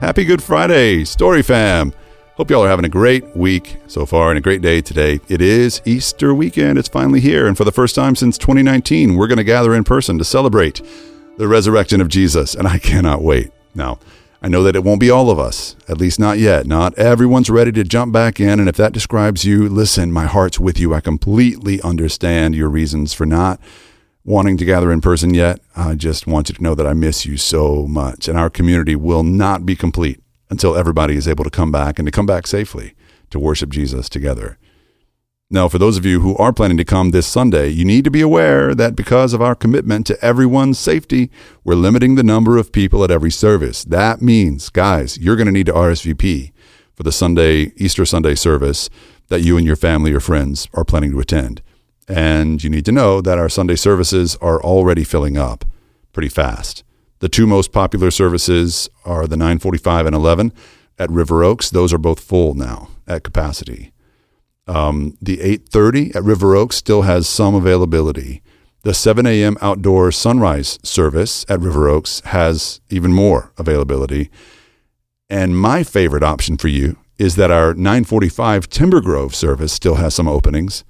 Happy Good Friday, Story Fam. Hope y'all are having a great week so far and a great day today. It is Easter weekend. It's finally here. And for the first time since 2019, we're going to gather in person to celebrate the resurrection of Jesus. And I cannot wait. Now, I know that it won't be all of us, at least not yet. Not everyone's ready to jump back in. And if that describes you, listen, my heart's with you. I completely understand your reasons for not wanting to gather in person yet. I just want you to know that I miss you so much. And our community will not be complete until everybody is able to come back and to come back safely to worship Jesus together. Now, for those of you who are planning to come this Sunday, you need to be aware that because of our commitment to everyone's safety, we're limiting the number of people at every service. That means, guys, you're going to need to RSVP for the Sunday, Easter Sunday service that you and your family or friends are planning to attend. And you need to know that our Sunday services are already filling up pretty fast. The two most popular services are the 945 and 11 at River Oaks. Those are both full now at capacity. Um, the 8:30 at River Oaks still has some availability. The 7 a.m. outdoor sunrise service at River Oaks has even more availability. And my favorite option for you is that our 945 Timber Grove service still has some openings.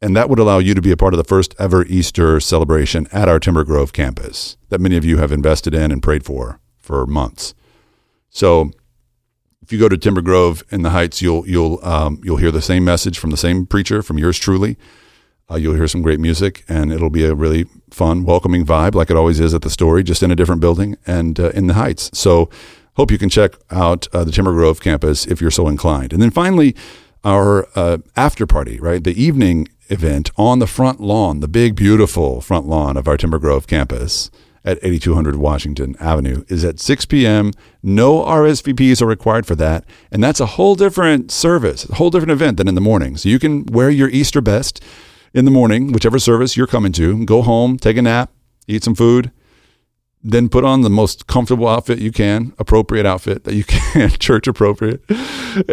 And that would allow you to be a part of the first ever Easter celebration at our Timber Grove campus that many of you have invested in and prayed for for months. So if you go to Timber Grove in the Heights, you'll you'll um, you'll hear the same message from the same preacher, from yours truly. Uh, you'll hear some great music, and it'll be a really fun, welcoming vibe, like it always is at the story, just in a different building and uh, in the Heights. So, hope you can check out uh, the Timber Grove campus if you're so inclined. And then finally, our uh, after party, right? The evening event on the front lawn, the big, beautiful front lawn of our Timber Grove campus at 8200 Washington Avenue is at 6 p.m. No RSVPs are required for that. And that's a whole different service, a whole different event than in the morning. So you can wear your Easter best in the morning, whichever service you're coming to, go home, take a nap, eat some food, then put on the most comfortable outfit you can, appropriate outfit that you can, church appropriate,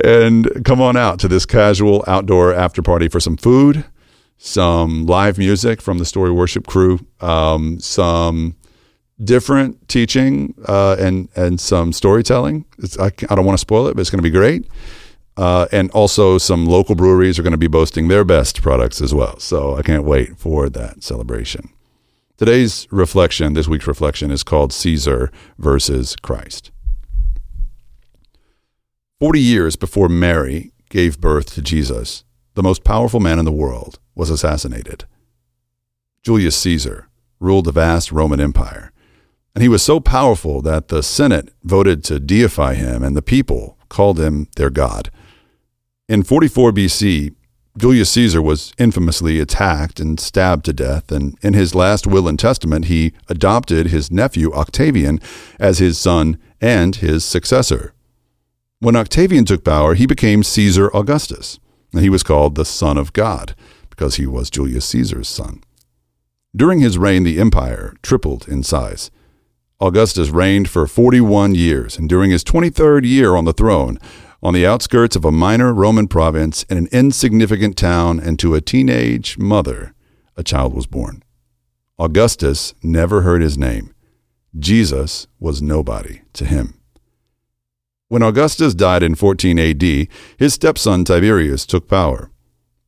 and come on out to this casual outdoor after party for some food, some live music from the Story Worship crew, um, some different teaching uh, and and some storytelling. I, I, don't want to spoil it, but it's going to be great. Uh, and also, some local breweries are going to be boasting their best products as well. So I can't wait for that celebration. Today's reflection, this week's reflection, is called Caesar versus Christ. Forty years before Mary gave birth to Jesus, the most powerful man in the world was assassinated. Julius Caesar ruled the vast Roman Empire and he was so powerful that the Senate voted to deify him, and the people called him their god. In 44 BC, Julius Caesar was infamously attacked and stabbed to death, and in his last will and testament, he adopted his nephew Octavian as his son and his successor. When Octavian took power, he became Caesar Augustus, and he was called the Son of God because he was Julius Caesar's son. During his reign, the empire tripled in size. Augustus reigned for 41 years, and during his 23rd year on the throne, on the outskirts of a minor Roman province in an insignificant town, and to a teenage mother, a child was born. Augustus never heard his name. Jesus was nobody to him. When Augustus died in 14 AD, his stepson Tiberius took power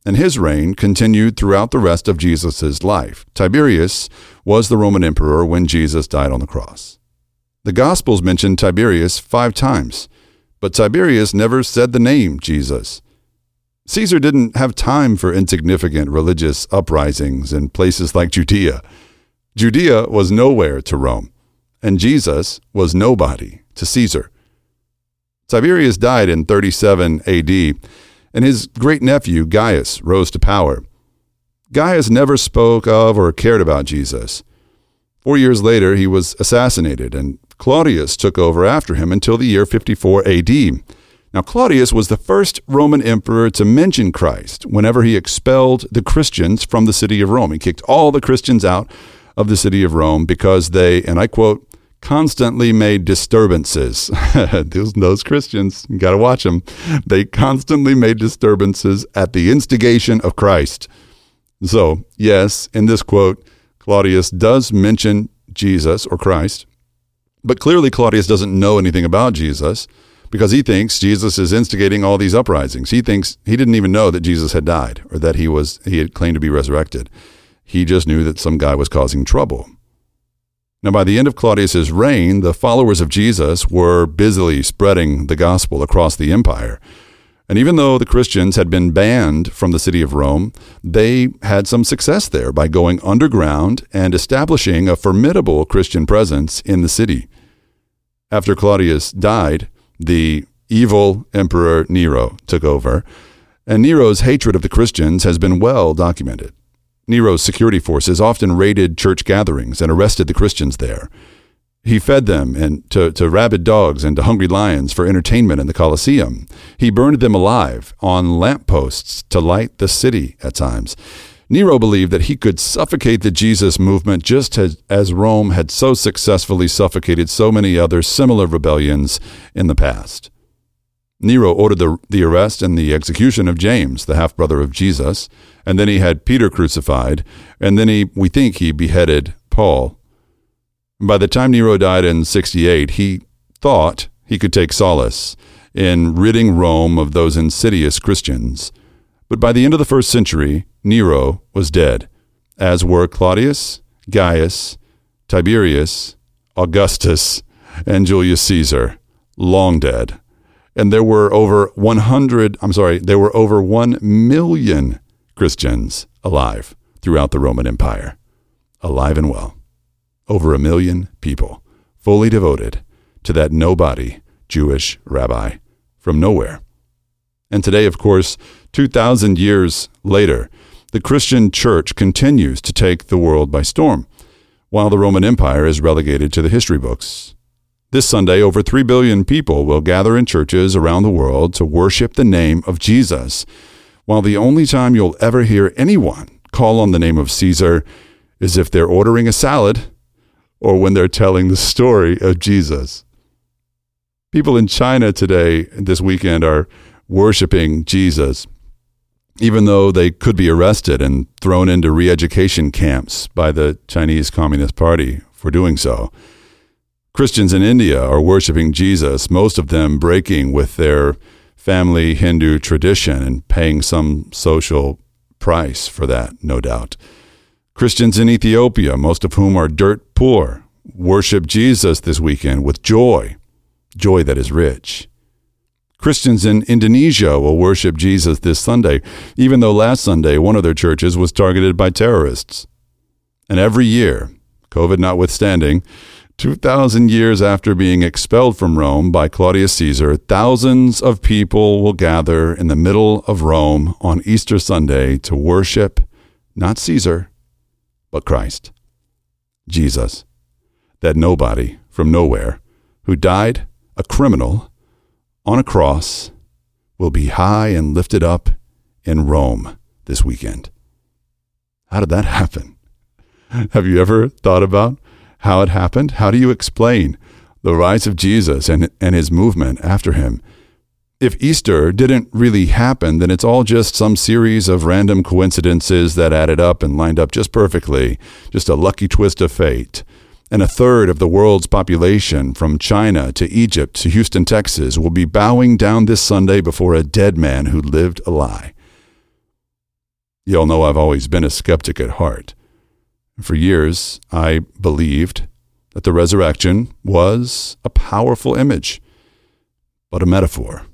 and his reign continued throughout the rest of Jesus' life. Tiberius was the Roman emperor when Jesus died on the cross. The Gospels mention Tiberius five times, but Tiberius never said the name Jesus. Caesar didn't have time for insignificant religious uprisings in places like Judea. Judea was nowhere to Rome, and Jesus was nobody to Caesar. Tiberius died in 37 AD and his great nephew Gaius rose to power. Gaius never spoke of or cared about Jesus. Four years later, he was assassinated, and Claudius took over after him until the year 54 AD. Now, Claudius was the first Roman emperor to mention Christ whenever he expelled the Christians from the city of Rome. He kicked all the Christians out of the city of Rome because they, and I quote, constantly made disturbances. those, those Christians, you got to watch them. They constantly made disturbances at the instigation of Christ. So, yes, in this quote, Claudius does mention Jesus or Christ, But clearly, Claudius doesn't know anything about Jesus because he thinks Jesus is instigating all these uprisings. He thinks he didn't even know that Jesus had died or that he was he had claimed to be resurrected. He just knew that some guy was causing trouble. Now, by the end of Claudius's reign, the followers of Jesus were busily spreading the gospel across the empire. And even though the Christians had been banned from the city of Rome, they had some success there by going underground and establishing a formidable Christian presence in the city. After Claudius died, the evil Emperor Nero took over, and Nero's hatred of the Christians has been well documented. Nero's security forces often raided church gatherings and arrested the Christians there. He fed them and to, to rabid dogs and to hungry lions for entertainment in the Colosseum. He burned them alive on lampposts to light the city at times. Nero believed that he could suffocate the Jesus movement just as, as Rome had so successfully suffocated so many other similar rebellions in the past. Nero ordered the, the arrest and the execution of James, the half brother of Jesus, and then he had Peter crucified, and then he, we think he beheaded Paul. By the time Nero died in 68, he thought he could take solace in ridding Rome of those insidious Christians. But by the end of the first century, Nero was dead, as were Claudius, Gaius, Tiberius, Augustus, and Julius Caesar, long dead. And there were over 100, I'm sorry, there were over 1 million Christians alive throughout the Roman Empire, alive and well. Over a million people, fully devoted to that nobody Jewish rabbi from nowhere. And today, of course, 2,000 years later, the Christian church continues to take the world by storm, while the Roman Empire is relegated to the history books. This Sunday, over 3 billion people will gather in churches around the world to worship the name of Jesus, while the only time you'll ever hear anyone call on the name of Caesar is if they're ordering a salad or when they're telling the story of Jesus. People in China today, this weekend, are worshiping Jesus, even though they could be arrested and thrown into re education camps by the Chinese Communist Party for doing so. Christians in India are worshiping Jesus, most of them breaking with their family Hindu tradition and paying some social price for that, no doubt. Christians in Ethiopia, most of whom are dirt poor, worship Jesus this weekend with joy, joy that is rich. Christians in Indonesia will worship Jesus this Sunday, even though last Sunday one of their churches was targeted by terrorists. And every year, COVID notwithstanding, 2,000 years after being expelled from Rome by Claudius Caesar, thousands of people will gather in the middle of Rome on Easter Sunday to worship not Caesar, but Christ, Jesus, that nobody from nowhere who died a criminal on a cross will be high and lifted up in Rome this weekend. How did that happen? Have you ever thought about how it happened? How do you explain the rise of Jesus and, and his movement after him? If Easter didn't really happen, then it's all just some series of random coincidences that added up and lined up just perfectly, just a lucky twist of fate and a third of the world's population, from China to Egypt to Houston, Texas, will be bowing down this Sunday before a dead man who lived a lie. You all know I've always been a skeptic at heart. For years, I believed that the resurrection was a powerful image, but a metaphor,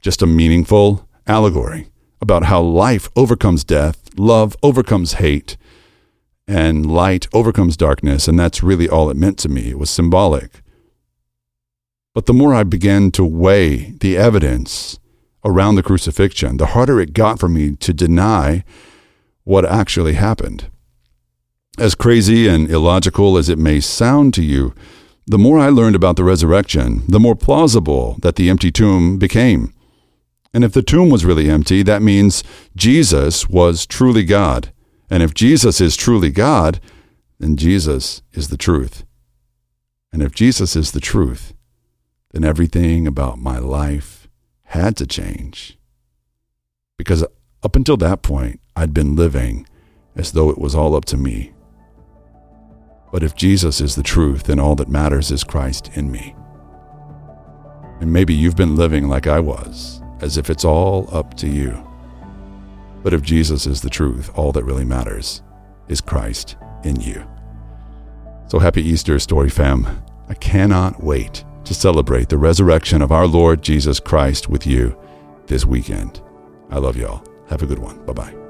just a meaningful allegory about how life overcomes death, love overcomes hate, and light overcomes darkness, and that's really all it meant to me. It was symbolic. But the more I began to weigh the evidence around the crucifixion, the harder it got for me to deny what actually happened. As crazy and illogical as it may sound to you, the more I learned about the resurrection, the more plausible that the empty tomb became. And if the tomb was really empty, that means Jesus was truly God. And if Jesus is truly God, then Jesus is the truth. And if Jesus is the truth, then everything about my life had to change. Because up until that point, I'd been living as though it was all up to me. But if Jesus is the truth, then all that matters is Christ in me. And maybe you've been living like I was, as if it's all up to you. But if Jesus is the truth, all that really matters is Christ in you. So happy Easter, Story Fam. I cannot wait to celebrate the resurrection of our Lord Jesus Christ with you this weekend. I love y'all. Have a good one. Bye bye.